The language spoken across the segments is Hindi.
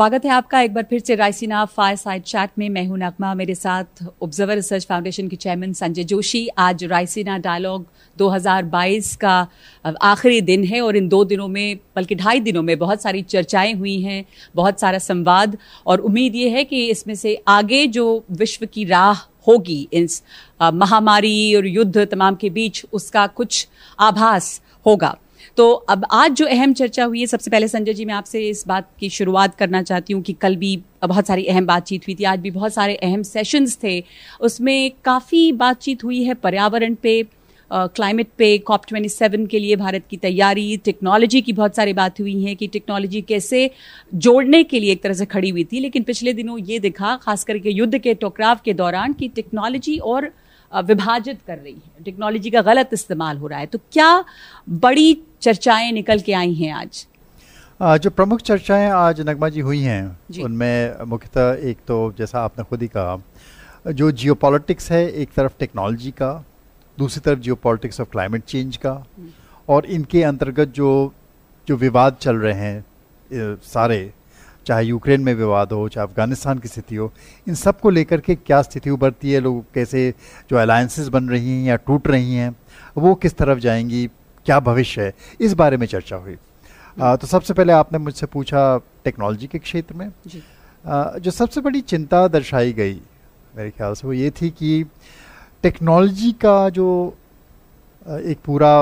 स्वागत है आपका एक बार फिर से रायसीना फायर साइड चैट में। मैं हूँ नगमा। मेरे साथ ऑब्जर्वर रिसर्च फाउंडेशन के चेयरमैन संजय जोशी। आज रायसीना डायलॉग 2022 का आखिरी दिन है और इन दो दिनों में, बल्कि ढाई दिनों में बहुत सारी चर्चाएँ हुई हैं, बहुत सारा संवाद। और उम्मीद ये है कि इसमें से आगे जो विश्व की राह होगी, इस महामारी और युद्ध तमाम के बीच, उसका कुछ आभास होगा। तो अब आज जो अहम चर्चा हुई है, सबसे पहले संजय जी, मैं आपसे इस बात की शुरुआत करना चाहती हूँ कि कल भी बहुत सारी अहम बातचीत हुई थी, आज भी बहुत सारे अहम सेशंस थे। उसमें काफ़ी बातचीत हुई है पर्यावरण पे क्लाइमेट पे कॉप ट्वेंटी सेवन के लिए भारत की तैयारी टेक्नोलॉजी की बहुत सारी बात हुई है कि टेक्नोलॉजी कैसे जोड़ने के लिए एक तरह से खड़ी हुई थी। लेकिन पिछले दिनों ये दिखा खास करके युद्ध के टकराव के दौरान, कि टेक्नोलॉजी और विभाजित कर रही है। टेक्नोलॉजी का गलत इस्तेमाल हो रहा है। तो क्या बड़ी चर्चाएँ निकल के आई हैं आज? जो प्रमुख चर्चाएँ आज नगमा जी हुई हैं उनमें मुख्यतः एक तो जैसा आपने खुद ही कहा जो जियो है एक तरफ़ टेक्नोलॉजी का दूसरी तरफ़ जियो ऑफ़ क्लाइमेट चेंज का हम्म। और इनके अंतर्गत जो जो विवाद चल रहे हैं सारे चाहे यूक्रेन में विवाद हो चाहे अफ़गानिस्तान की स्थिति हो इन सबको लेकर के क्या स्थिति उभरती है लोग कैसे जो अलायंसेस बन रही हैं या टूट रही हैं वो किस तरफ़ जाएँगी क्या भविष्य है इस बारे में चर्चा हुई। आ, तो सबसे पहले आपने मुझसे पूछा टेक्नोलॉजी के क्षेत्र में। आ, जो सबसे बड़ी चिंता दर्शाई गई मेरे ख्याल से वो ये थी कि टेक्नोलॉजी का जो एक पूरा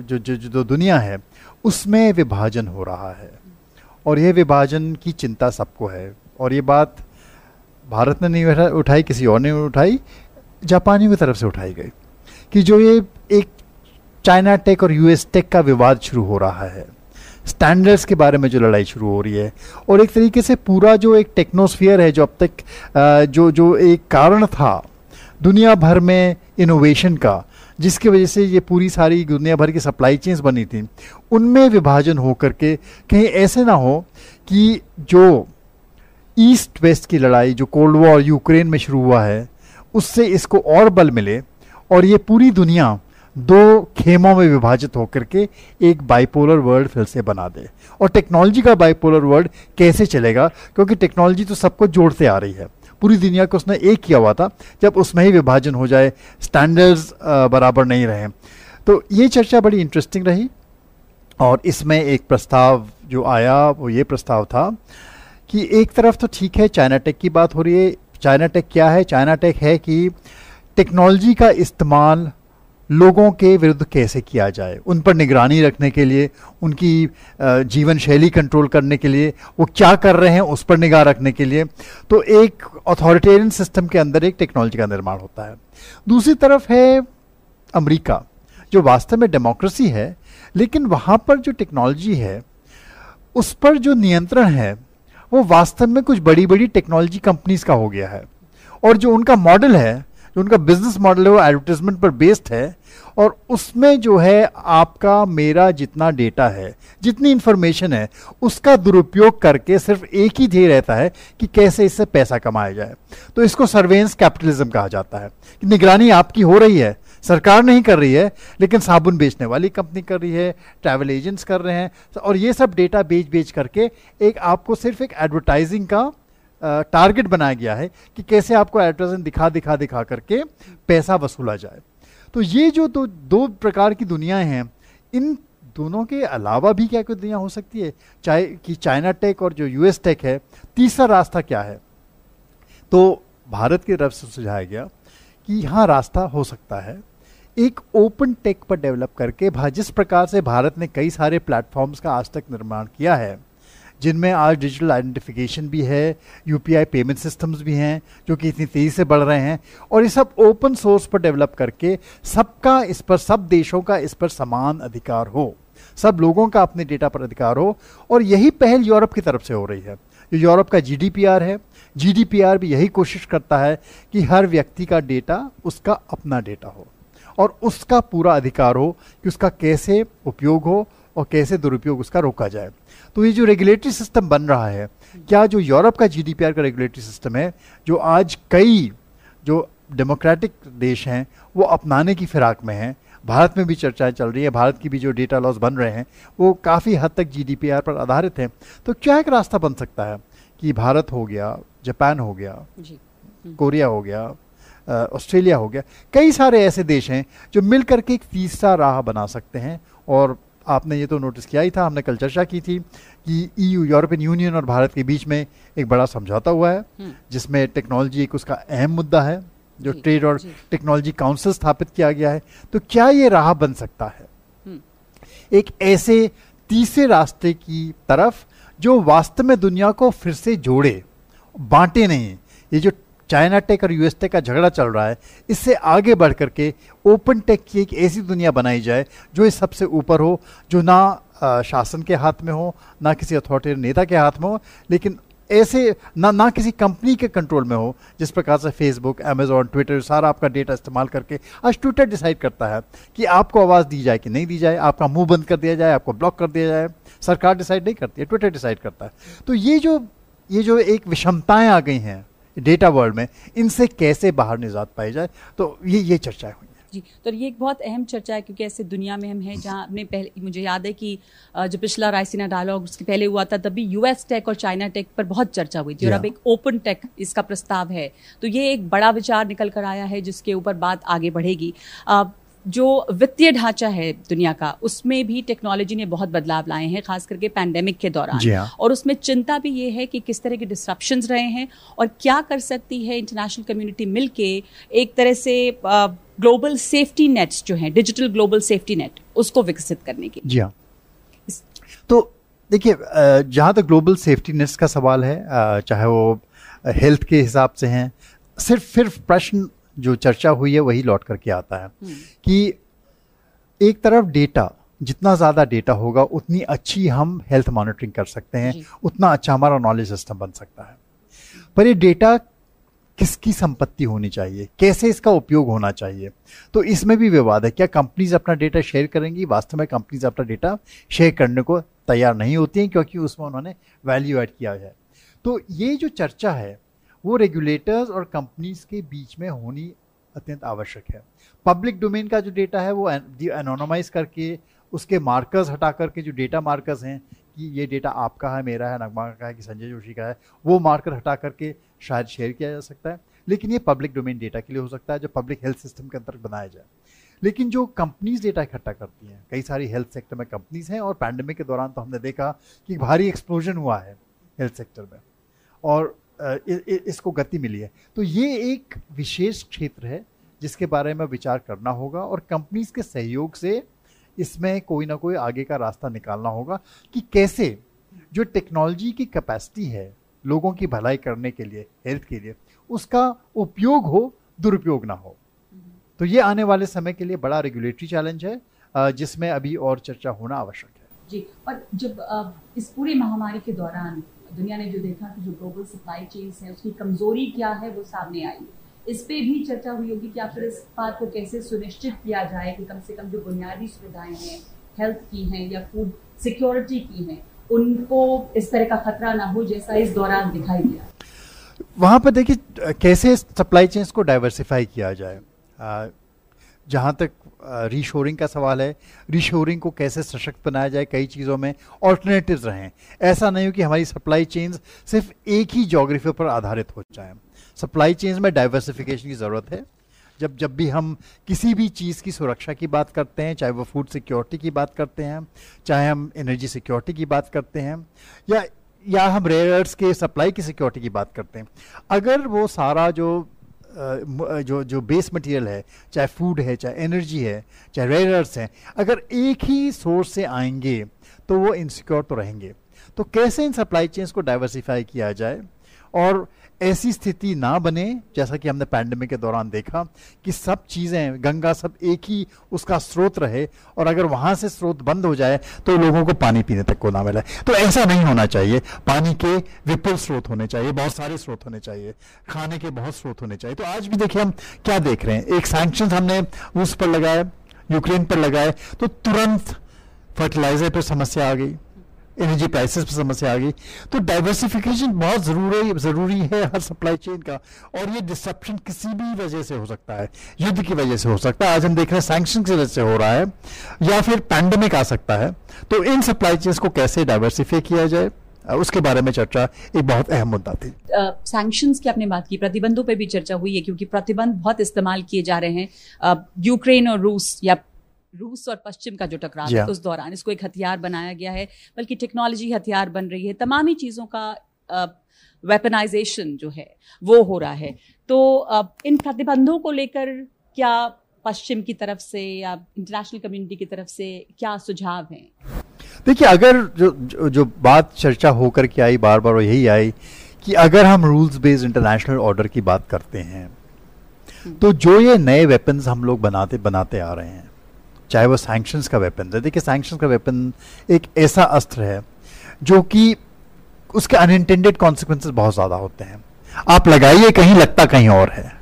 जो जो जो दुनिया है उसमें विभाजन हो रहा है। और यह विभाजन की चिंता सबको है। और ये बात भारत ने नहीं उठाई, किसी और ने उठाई जापानियों की तरफ़ से उठाई गई कि जो ये एक चाइना टेक और यूएस टेक का विवाद शुरू हो रहा है स्टैंडर्ड्स के बारे में जो लड़ाई शुरू हो रही है, और एक तरीके से पूरा जो एक टेक्नोस्फियर है, जो अब तक जो जो एक कारण था दुनिया भर में इनोवेशन का जिसकी वजह से ये पूरी सारी दुनिया भर की सप्लाई चेन्स बनी थी, उनमें विभाजन हो करके कहीं ऐसे ना हो कि जो ईस्ट वेस्ट की लड़ाई, जो कोल्ड वॉर यूक्रेन में शुरू हुआ है, उससे इसको और बल मिले और ये पूरी दुनिया दो खेमों में विभाजित होकर के एक बाइपोलर वर्ल्ड फिर से बना दे। और टेक्नोलॉजी का बाइपोलर वर्ल्ड कैसे चलेगा? क्योंकि टेक्नोलॉजी तो सबको जोड़ते आ रही है। पूरी दुनिया को उसने एक किया हुआ था, जब उसमें ही विभाजन हो जाए स्टैंडर्ड्स बराबर नहीं रहे। तो ये चर्चा बड़ी इंटरेस्टिंग रही और इसमें एक प्रस्ताव जो आया, वो ये प्रस्ताव था कि एक तरफ़ तो ठीक है चाइना टेक की बात हो रही है। चाइना टेक क्या है? चाइना टेक है कि टेक्नोलॉजी का इस्तेमाल लोगों के विरुद्ध कैसे किया जाए? उन पर निगरानी रखने के लिए, उनकी जीवन शैली कंट्रोल करने के लिए, वो क्या कर रहे हैं उस पर निगाह रखने के लिए। तो एक अथॉरिटेरियन सिस्टम के अंदर एक टेक्नोलॉजी का निर्माण होता है। दूसरी तरफ़ है अमेरिका, जो वास्तव में डेमोक्रेसी है, लेकिन वहाँ पर जो टेक्नोलॉजी है, उस पर जो नियंत्रण है, वो वास्तव में कुछ बड़ी बड़ी टेक्नोलॉजी कंपनीज़ का हो गया है। और जो उनका मॉडल है जो उनका बिज़नेस मॉडल है वो एडवर्टीजमेंट पर बेस्ड है और उसमें जो है आपका, मेरा जितना डेटा है, जितनी इंफॉर्मेशन है, उसका दुरुपयोग करके सिर्फ़ एक ही ध्येय रहता है कि कैसे इससे पैसा कमाया जाए। तो इसको सर्वेंस कैपिटलिज्म कहा जाता है। कि निगरानी आपकी हो रही है। सरकार नहीं कर रही है, लेकिन साबुन बेचने वाली कंपनी कर रही है ट्रैवल एजेंट्स कर रहे हैं। और ये सब डेटा बेच बेच करके एक आपको सिर्फ़ एक एडवर्टाइजिंग का टारगेट बनाया गया है कि कैसे आपको एडवर्टाइजमेंट दिखा दिखा दिखा करके पैसा वसूला जाए। तो ये जो तो दो प्रकार की दुनियाएँ हैं, इन दोनों के अलावा भी क्या कोई दुनिया हो सकती है? चाहे कि चाइना टेक और जो यूएस टेक है, तीसरा रास्ता क्या है? तो भारत की तरफ़ से सुझाया गया कि यहाँ रास्ता हो सकता है, एक ओपन टेक पर डेवलप करके जिस प्रकार से भारत ने कई सारे प्लेटफॉर्म्स का आज तक निर्माण किया है जिनमें आज डिजिटल आइडेंटिफिकेशन भी है यूपीआई पेमेंट सिस्टम्स भी हैं, जो कि इतनी तेज़ी से बढ़ रहे हैं, और ये सब ओपन सोर्स पर डेवलप करके सबका इस पर, सब देशों का इस पर समान अधिकार हो, सब लोगों का अपने डेटा पर अधिकार हो, और यही पहल यूरोप की तरफ़ से हो रही है। जो यूरोप का जीडीपीआर है। जीडीपीआर भी यही कोशिश करता है कि हर व्यक्ति का डेटा उसका अपना डेटा हो, और उसका पूरा अधिकार हो कि उसका कैसे उपयोग हो और कैसे दुरुपयोग उसका रोका जाए। तो ये जो रेगुलेटरी सिस्टम बन रहा है क्या जो यूरोप का जीडीपीआर का रेगुलेटरी सिस्टम है जो आज कई जो डेमोक्रेटिक देश हैं वो अपनाने की फिराक में हैं। भारत में भी चर्चाएँ चल रही है भारत की भी जो डेटा लॉस बन रहे हैं वो काफ़ी हद तक जीडीपीआर पर आधारित हैं। तो क्या एक रास्ता बन सकता है कि भारत हो गया जापान हो गया कोरिया हो गया ऑस्ट्रेलिया हो गया। कई सारे ऐसे देश हैं जो मिल करके एक तीसरा राह बना सकते हैं और आपने ये तो नोटिस किया ही था हमने कल चर्चा की थी कि ईयू यूरोपियन यूनियन और भारत के बीच में एक बड़ा समझौता हुआ है हम्म। जिसमें टेक्नोलॉजी एक उसका अहम मुद्दा है जो ट्रेड और टेक्नोलॉजी काउंसिल स्थापित किया गया है तो क्या ये राह बन सकता है हम्म। एक ऐसे तीसरे रास्ते की तरफ़ जो वास्तव में दुनिया को फिर से जोड़े बांटे नहीं ये जो चाइना टेक और यूएस टेक का झगड़ा चल रहा है। इससे आगे बढ़ करके ओपन टेक की एक ऐसी दुनिया बनाई जाए जो इस सबसे ऊपर हो, जो ना शासन के हाथ में हो, ना किसी अथॉरिटी नेता के हाथ में हो, लेकिन ऐसे ना ना किसी कंपनी के कंट्रोल में हो, जिस प्रकार से फेसबुक अमेजोन ट्विटर सारा आपका डेटा इस्तेमाल करके आज ट्विटर डिसाइड करता है कि आपको आवाज़ दी जाए कि नहीं दी जाए, आपका मुँह बंद कर दिया जाए, आपको ब्लॉक कर दिया जाए, सरकार डिसाइड नहीं करती है ट्विटर डिसाइड करता है। तो ये जो ये जो एक विषमताएँ आ गई हैं डेटा वर्ल्ड में इनसे कैसे बाहर निजात पाई जाए? तो ये ये चर्चाएँ हुई जी तो ये एक बहुत अहम चर्चा है क्योंकि ऐसे दुनिया में हम हैं जहाँ अपने पहले मुझे याद है कि जो पिछला रायसीना डायलॉग उसके पहले हुआ था तभी यूएस टेक और चाइना टेक पर बहुत चर्चा हुई थी और अब एक ओपन टेक इसका प्रस्ताव है। तो ये एक बड़ा विचार निकल कर आया है जिसके ऊपर बात आगे बढ़ेगी। जो वित्तीय ढांचा है दुनिया का उसमें भी टेक्नोलॉजी ने बहुत बदलाव लाए हैं खास करके पैंडेमिक के दौरान। हाँ। और उसमें चिंता भी ये है कि किस तरह के डिस्ट्रप्शन रहे हैं और क्या कर सकती है इंटरनेशनल कम्युनिटी मिलके एक तरह से ग्लोबल सेफ्टी नेट्स जो हैं डिजिटल ग्लोबल सेफ्टी नेट उसको विकसित करने के जी हाँ। तो देखिए जहाँ तक ग्लोबल सेफ्टी नेट्स का सवाल है चाहे वो हेल्थ के हिसाब से हैं सिर्फ़ सिर्फ़ प्रश्न जो चर्चा हुई है वही लौट करके आता है। हम्म। कि एक तरफ़ डेटा जितना ज़्यादा डेटा होगा उतनी अच्छी हम हेल्थ मॉनिटरिंग कर सकते हैं उतना अच्छा हमारा नॉलेज सिस्टम बन सकता है। पर ये डेटा किसकी संपत्ति होनी चाहिए? कैसे इसका उपयोग होना चाहिए? तो इसमें भी विवाद है। क्या कंपनीज़ अपना डेटा शेयर करेंगी? वास्तव में कंपनीज़ अपना डेटा शेयर करने को तैयार नहीं होती हैं क्योंकि उसमें उन्होंने वैल्यू ऐड किया है। तो ये जो चर्चा है वो रेगुलेटर्स और कंपनीज़ के बीच में होनी अत्यंत आवश्यक है। पब्लिक डोमेन का जो डेटा है वो एनोनोमाइज करके, उसके मार्कर्स हटा करके जो डेटा मार्कर्स हैं कि ये डेटा आपका है, मेरा है, नगमा का है कि संजय जोशी का है, वो मार्कर हटा करके शायद शेयर किया जा सकता है। लेकिन ये पब्लिक डोमेन डेटा के लिए हो सकता है जो पब्लिक हेल्थ सिस्टम के अंतर्गत बनाया जाए। लेकिन जो कंपनीज़ डेटा इकट्ठा करती हैं, कई सारी हेल्थ सेक्टर में कंपनीज़ हैं और पैंडमिक के दौरान तो हमने देखा कि भारी एक्सप्लोजन हुआ है हेल्थ सेक्टर में। और इसको गति मिली है। तो ये एक विशेष क्षेत्र है, जिसके बारे में विचार करना होगा और कंपनीज़ के सहयोग से इसमें कोई ना कोई आगे का रास्ता निकालना होगा कि कैसे जो टेक्नोलॉजी की कैपेसिटी है लोगों की भलाई करने के लिए, हेल्थ के लिए, उसका उपयोग हो, दुरुपयोग ना हो। तो ये आने वाले समय के लिए बड़ा रेगुलेटरी चैलेंज है जिसमें अभी और चर्चा होना आवश्यक है। जी, और जब इस पूरी महामारी के दौरान दुनिया ने जो देखा कि जो ग्लोबल सप्लाई चेन्स है, उसकी कमज़ोरी क्या है, वो सामने आई इस पे भी चर्चा हुई होगी कि आखिर इस बात को कैसे सुनिश्चित किया जाए कि कम से कम जो बुनियादी सुविधाएँ हैं हेल्थ की हैं या फ़ूड सिक्योरिटी की हैं, उनको इस तरह का खतरा ना हो जैसा इस दौरान दिखाई दिया। वहाँ पर देखिए, कैसे सप्लाई चेन्स को डाइवर्सिफाई किया जाए? जहाँ तक रीशोरिंग का सवाल है रीशोरिंग को कैसे सशक्त बनाया जाए कई चीज़ों में ऑल्टरनेटिव्स रहें। ऐसा नहीं हो कि हमारी सप्लाई चेन्स सिर्फ़ एक ही जोग्राफी पर आधारित हो जाए। सप्लाई चेन्स में डाइवर्सिफिकेशन की ज़रूरत है। जब जब भी हम किसी भी चीज़ की सुरक्षा की बात करते हैं, चाहे वो फ़ूड सिक्योरिटी की बात करते हैं, चाहे हम एनर्जी सिक्योरिटी की बात करते हैं, या या हम रेयर्स के सप्लाई की सिक्योरिटी की बात करते हैं, अगर वो सारा जो जो जो बेस मटेरियल है, चाहे फ़ूड है, चाहे एनर्जी है, चाहे रेयरस हैं, अगर एक ही सोर्स से आएँगे तो वो इनसिक्योर तो रहेंगे। तो कैसे इन सप्लाई चेन्स को डाइवर्सिफाई किया जाए? और ऐसी स्थिति ना बने, जैसा कि हमने पैंडमिक के दौरान देखा, कि सब चीज़ें, गंगा सब एक ही उसका स्रोत रहे, और अगर वहाँ से स्रोत बंद हो जाए तो लोगों को पानी पीने तक को ना मिले। तो ऐसा नहीं होना चाहिए। पानी के विपुल स्रोत होने चाहिए, बहुत सारे स्रोत होने चाहिए, खाने के बहुत स्रोत होने चाहिए। तो आज भी देखिए हम क्या देख रहे हैं। एक सैंक्शन हमने रूस पर लगाए, यूक्रेन पर लगाए तो तुरंत फर्टिलाइज़र पर समस्या आ गई। एनर्जी प्राइसेस पर समस्या आ गई। तो डाइवर्सिफिकेशन बहुत ज़रूरी ज़रूरी है हर सप्लाई चेन का। और ये डिस्ट्रप्शन किसी भी वजह से हो सकता है। युद्ध की वजह से हो सकता है। आज हम देख रहे हैं सैंक्शन की वजह से हो रहा है। या फिर पैंडमिक आ सकता है। तो इन सप्लाई चेन्स को कैसे डाइवर्सिफाई किया जाए? उसके बारे में चर्चा एक बहुत अहम मुद्दा थी। सैंक्शंस की आपने बात की। प्रतिबंधों पे भी चर्चा हुई है क्योंकि प्रतिबंध बहुत इस्तेमाल किए जा रहे हैं। यूक्रेन uh, और रूस या रूस और पश्चिम का जो टकराव है उस दौरान इसको एक हथियार बनाया गया है बल्कि टेक्नोलॉजी हथियार बन रही है। तमाम ही चीज़ों का वेपनाइजेशन जो है वो हो रहा है। तो इन प्रतिबंधों को लेकर क्या पश्चिम की तरफ़ से या इंटरनेशनल कम्युनिटी की तरफ़ से क्या सुझाव हैं? देखिए अगर जो, जो जो बात चर्चा होकर के आई बार बार यही आई कि अगर हम रूल्स बेस्ड इंटरनेशनल ऑर्डर की बात करते हैं हम्म। तो जो ये नए वेपन्स हम लोग बनाते बनाते आ रहे हैं चाहे वो सैंक्शंस का वेपन है देखिए सैंक्शंस का वेपन एक ऐसा अस्त्र है, जो कि उसके अनइंटेंडेड कॉन्सिक्वेंसेस बहुत ज़्यादा होते हैं। आप लगाइए, कहीं लगता कहीं और है।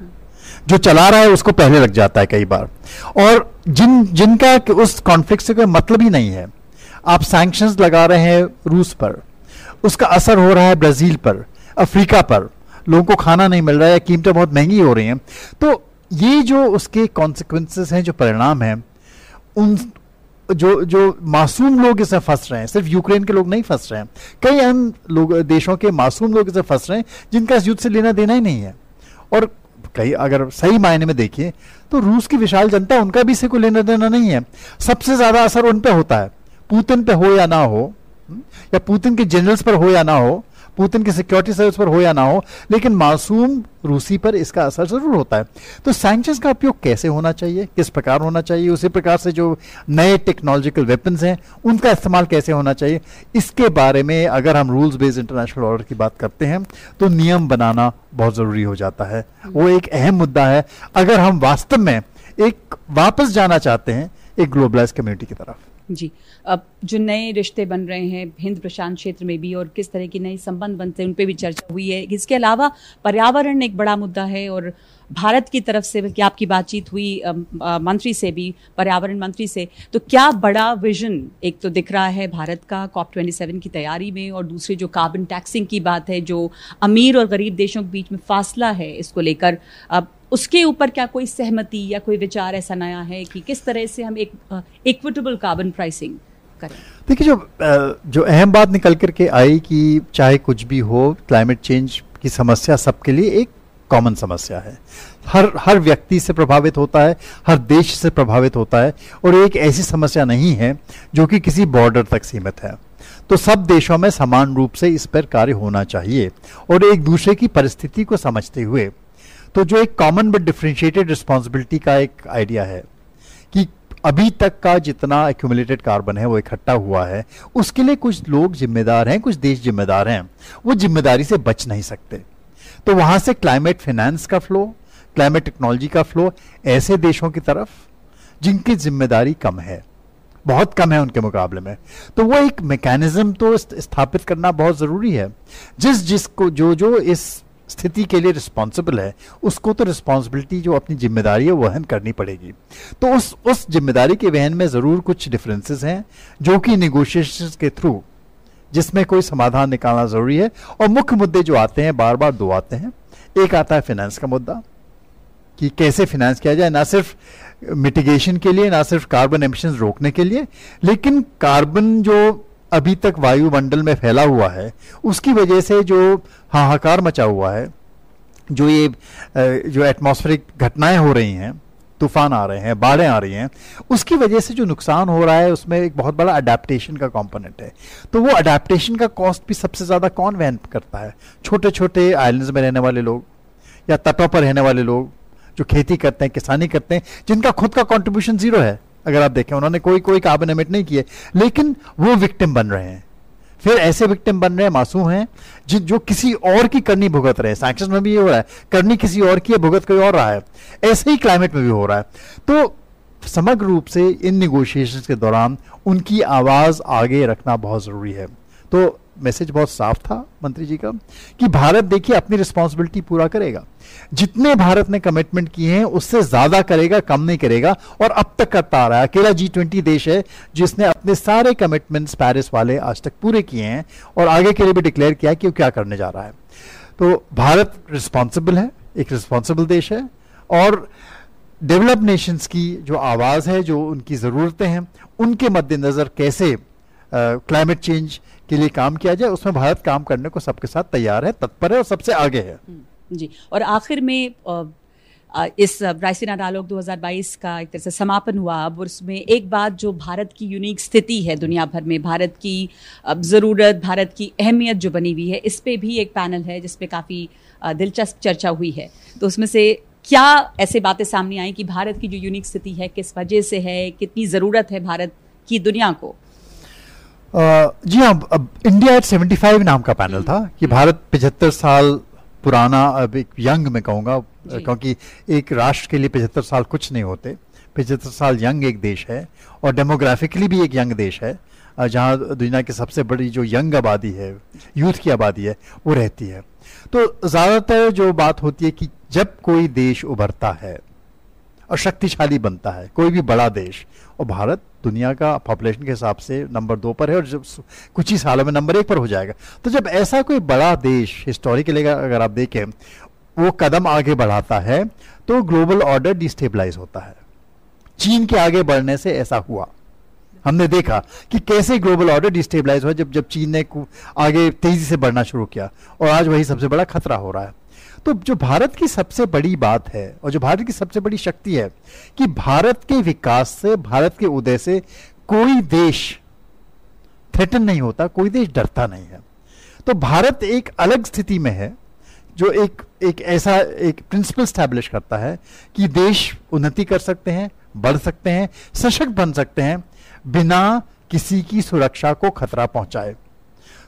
जो चला रहा है, उसको पहले लग जाता है कई बार। और जिन, जिनका उस कॉन्फ्लिक्ट से कोई मतलब ही नहीं है, आप सैंक्शंस लगा रहे हैं रूस पर। उसका असर हो रहा है ब्राज़ील पर, अफ्रीका पर। लोगों को खाना नहीं मिल रहा है, कीमतें बहुत महँगी हो रही हैं। तो ये जो उसके कॉन्सिक्वेंसेस हैं, जो परिणाम हैं उन जो जो मासूम लोग इसमें फंस रहे हैं, सिर्फ़ यूक्रेन के लोग नहीं फंस रहे हैं, कई अन्य लोग, देशों के मासूम लोग इसमें फंस रहे हैं, जिनका इस युद्ध से लेना देना ही नहीं है। और कई अगर सही मायने में देखिए तो रूस की विशाल जनता, उनका भी इसे कोई लेना देना नहीं है। सबसे ज़्यादा असर उन पर होता है, पुतिन पे हो या ना हो, या पुतिन के जनरल्स पर हो या ना हो पुतिन की सिक्योरिटी सर्विस पर हो या ना हो, लेकिन मासूम रूसी पर इसका असर ज़रूर होता है। तो सैंक्शन का उपयोग कैसे होना चाहिए? किस प्रकार होना चाहिए? उसी प्रकार से जो नए टेक्नोलॉजिकल वेपन्स हैं, उनका इस्तेमाल कैसे होना चाहिए? इसके बारे में अगर हम रूल्स बेस्ड इंटरनेशनल ऑर्डर की बात करते हैं तो नियम बनाना बहुत ज़रूरी हो जाता है। वो एक अहम मुद्दा है। अगर हम वास्तव में एक वापस जाना चाहते हैं, एक ग्लोबलाइज कम्युनिटी की तरफ़। जी। अब जो नए रिश्ते बन रहे हैं हिंद प्रशांत क्षेत्र में भी और किस तरह के नए संबंध बनते हैं, उन पर भी चर्चा हुई है। इसके अलावा पर्यावरण एक बड़ा मुद्दा है और भारत की तरफ़ से कि आपकी बातचीत हुई मंत्री से भी, पर्यावरण मंत्री से तो क्या बड़ा विजन एक तो दिख रहा है भारत का कॉप ट्वेंटी सेवन की तैयारी में और दूसरी जो कार्बन टैक्सिंग की बात है, जो अमीर और गरीब देशों के बीच में फासला है, इसको लेकर। अब उसके ऊपर क्या कोई सहमति या कोई विचार ऐसा नया है कि किस तरह से हम एक इक्विटेबल कार्बन प्राइसिंग करें? देखिए, जो जो अहम बात निकल करके आई कि चाहे कुछ भी हो क्लाइमेट चेंज की समस्या सबके लिए एक कॉमन समस्या है। हर हर व्यक्ति से प्रभावित होता है, हर देश से प्रभावित होता है और एक ऐसी समस्या नहीं है जो कि किसी बॉर्डर तक सीमित है। तो सब देशों में समान रूप से इस पर कार्य होना चाहिए और एक दूसरे की परिस्थिति को समझते हुए तो जो एक कॉमन बट डिफ्रेंशिएटेड रिस्पॉन्सिबिलिटी का एक आइडिया है कि अभी तक का जितना एक्यूमुलेटेड कार्बन है, वो इकट्ठा हुआ है, उसके लिए कुछ लोग जिम्मेदार हैं, कुछ देश जिम्मेदार हैं, वो ज़िम्मेदारी से बच नहीं सकते। तो वहाँ से क्लाइमेट फाइनेंस का फ्लो क्लाइमेट टेक्नोलॉजी का फ्लो ऐसे देशों की तरफ़, जिनकी ज़िम्मेदारी कम है, बहुत कम है उनके मुकाबले में। तो वो एक मैकेनिज्म तो स्थापित करना बहुत ज़रूरी है। जिस, जिसको, जो जो इस स्थिति के लिए रिस्पॉन्सिबल है, उसको तो रिस्पॉन्सिबिलिटी जो अपनी ज़िम्मेदारी है, वहन करनी पड़ेगी। तो उस उस ज़िम्मेदारी के वहन में ज़रूर कुछ डिफरेंसेस हैं, जो कि निगोशिएशन के थ्रू जिसमें कोई समाधान निकालना ज़रूरी है। और मुख्य मुद्दे जो आते हैं बार बार दो आते हैं। एक आता है फाइनेंस का मुद्दा, कि कैसे फाइनेंस किया जाए, ना सिर्फ़ मिटिगेशन के लिए, ना सिर्फ़ कार्बन एमिशन रोकने के लिए, लेकिन कार्बन जो अभी तक वायुमंडल में फैला हुआ है, उसकी वजह से जो हाहाकार मचा हुआ है, जो ये जो एटमॉस्फेरिक घटनाएँ हो रही हैं, तूफ़ान आ रहे हैं, बाढ़ें आ रही हैं, उसकी वजह से जो नुकसान हो रहा है, उसमें एक बहुत बड़ा अडेप्टेशन का कंपोनेंट है। तो वो अडेप्टेशन का कॉस्ट भी सबसे ज़्यादा कौन वहन करता है? छोटे छोटे आइलैंड्स में रहने वाले लोग, या तटों पर रहने वाले लोग, जो खेती करते हैं, किसानी करते हैं, जिनका खुद का कॉन्ट्रीब्यूशन ज़ीरो है। अगर आप देखें, उन्होंने कोई कोई कार्बन एमिट नहीं किए, लेकिन वो विक्टिम बन रहे हैं। फिर ऐसे विक्टिम बन रहे हैं, मासूम हैं जो किसी और की करनी भुगत रहे हैं। सैक्शन में भी ये हो रहा है, करनी किसी और की है भुगत कोई और रहा है। ऐसे ही क्लाइमेट में भी हो रहा है। तो समग्र रूप से इन निगोशिएशन के दौरान उनकी आवाज़ आगे रखना बहुत ज़रूरी है। तो मैसेज बहुत साफ़ था मंत्री जी का, कि भारत देखिए अपनी रिस्पॉन्सिबिलिटी पूरा करेगा। जितने भारत ने कमिटमेंट किए हैं, उससे ज़्यादा करेगा, कम नहीं करेगा। और अब तक करता आ रहा है अकेला जी ट्वेंटी देश है, जिसने अपने सारे कमिटमेंट्स पेरिस वाले आज तक पूरे किए हैं, और आगे के लिए भी डिक्लेयर किया कि वो क्या करने जा रहा है। तो भारत रिस्पॉन्सिबल है, एक रिस्पॉन्सिबल देश है, और डेवलप नेशंस की जो आवाज़ है, जो उनकी ज़रूरतें हैं, उनके मद्देनज़र कैसे क्लाइमेट चेंज के लिए काम किया जाए उसमें भारत काम करने को सबके साथ तैयार है तत्पर है और सबसे आगे है। हम्म, जी। और आखिर में इस रायसीना डायलॉग 2022 का एक तरह से समापन हुआ। अब उसमें एक बात जो भारत की यूनिक स्थिति है दुनिया भर में भारत की ज़रूरत भारत की अहमियत जो बनी हुई है इस पर भी एक पैनल है जिसपे काफ़ी दिलचस्प चर्चा हुई है। तो उसमें से क्या ऐसे बातें सामने आई कि भारत की जो यूनिक स्थिति है किस वजह से है कितनी ज़रूरत है भारत की दुनिया को? जी हाँ अब इंडिया एट सेवेंटी फाइव नाम का पैनल था। कि भारत पिछहत्तर साल पुराना अब एक यंग में कहूँगा क्योंकि एक राष्ट्र के लिए पिछहत्तर साल कुछ नहीं होते। पिछहत्तर साल यंग एक देश है और डेमोग्राफिकली भी एक यंग देश है जहाँ दुनिया की सबसे बड़ी जो यंग आबादी है यूथ की आबादी है वो रहती है। तो ज़्यादातर जो बात होती है कि जब कोई देश उभरता है और शक्तिशाली बनता है, कोई भी बड़ा देश। और भारत दुनिया का पॉपुलेशन के हिसाब से नंबर दो पर है और जब कुछ ही सालों में नंबर एक पर हो जाएगा। तो जब ऐसा कोई बड़ा देश हिस्टोरिकली अगर आप देखें, वो कदम आगे बढ़ाता है तो ग्लोबल ऑर्डर डिस्टेबलाइज होता है। चीन के आगे बढ़ने से ऐसा हुआ। हमने देखा कि कैसे ग्लोबल ऑर्डर डिस्टेबलाइज हुआ जब जब चीन ने आगे तेज़ी से बढ़ना शुरू किया। और आज वही सबसे बड़ा खतरा हो रहा है। तो जो भारत की सबसे बड़ी बात है और जो भारत की सबसे बड़ी शक्ति है कि भारत के विकास से, भारत के उदय से कोई देश थ्रेटन नहीं होता, कोई देश डरता नहीं है। तो भारत एक अलग स्थिति में है, जो एक एक ऐसा, एक प्रिंसिपल स्टैब्लिश करता है कि देश उन्नति कर सकते हैं, बढ़ सकते हैं, सशक्त बन सकते हैं, बिना किसी की सुरक्षा को खतरा पहुँचाए।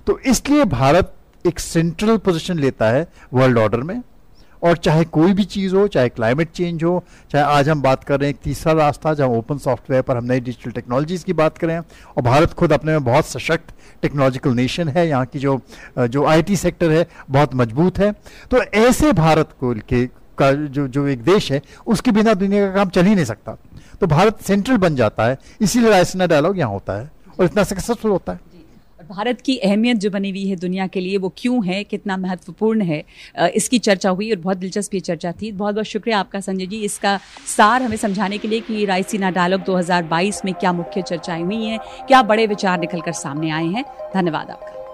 तो इसलिए भारत एक सेंट्रल पोजीशन लेता है वर्ल्ड ऑर्डर में। और चाहे कोई भी चीज़ हो, चाहे क्लाइमेट चेंज हो, चाहे आज हम बात कर रहे हैं एक तीसरा रास्ता जहाँ ओपन सॉफ्टवेयर पर हम नई डिजिटल टेक्नोलॉजीज़ की बात करें। और भारत खुद अपने में बहुत सशक्त टेक्नोलॉजिकल नेशन है। यहाँ की जो जो आईटी सेक्टर है, बहुत मज़बूत है। तो ऐसे भारत को के, का जो जो एक देश है, उसके बिना दुनिया का काम चल ही नहीं सकता। तो भारत सेंट्रल बन जाता है। इसीलिए रायसीना डायलॉग यहाँ होता है। और इतना सक्सेसफुल होता है। भारत की अहमियत जो बनी हुई है दुनिया के लिए, वो क्यों है, कितना महत्वपूर्ण है इसकी चर्चा हुई और बहुत दिलचस्प ये चर्चा थी। बहुत बहुत शुक्रिया आपका संजय जी इसका सार हमें समझाने के लिए कि रायसीना डायलॉग 2022 में क्या मुख्य चर्चाएँ हुई हैं, क्या बड़े विचार निकल कर सामने आए हैं। धन्यवाद आपका।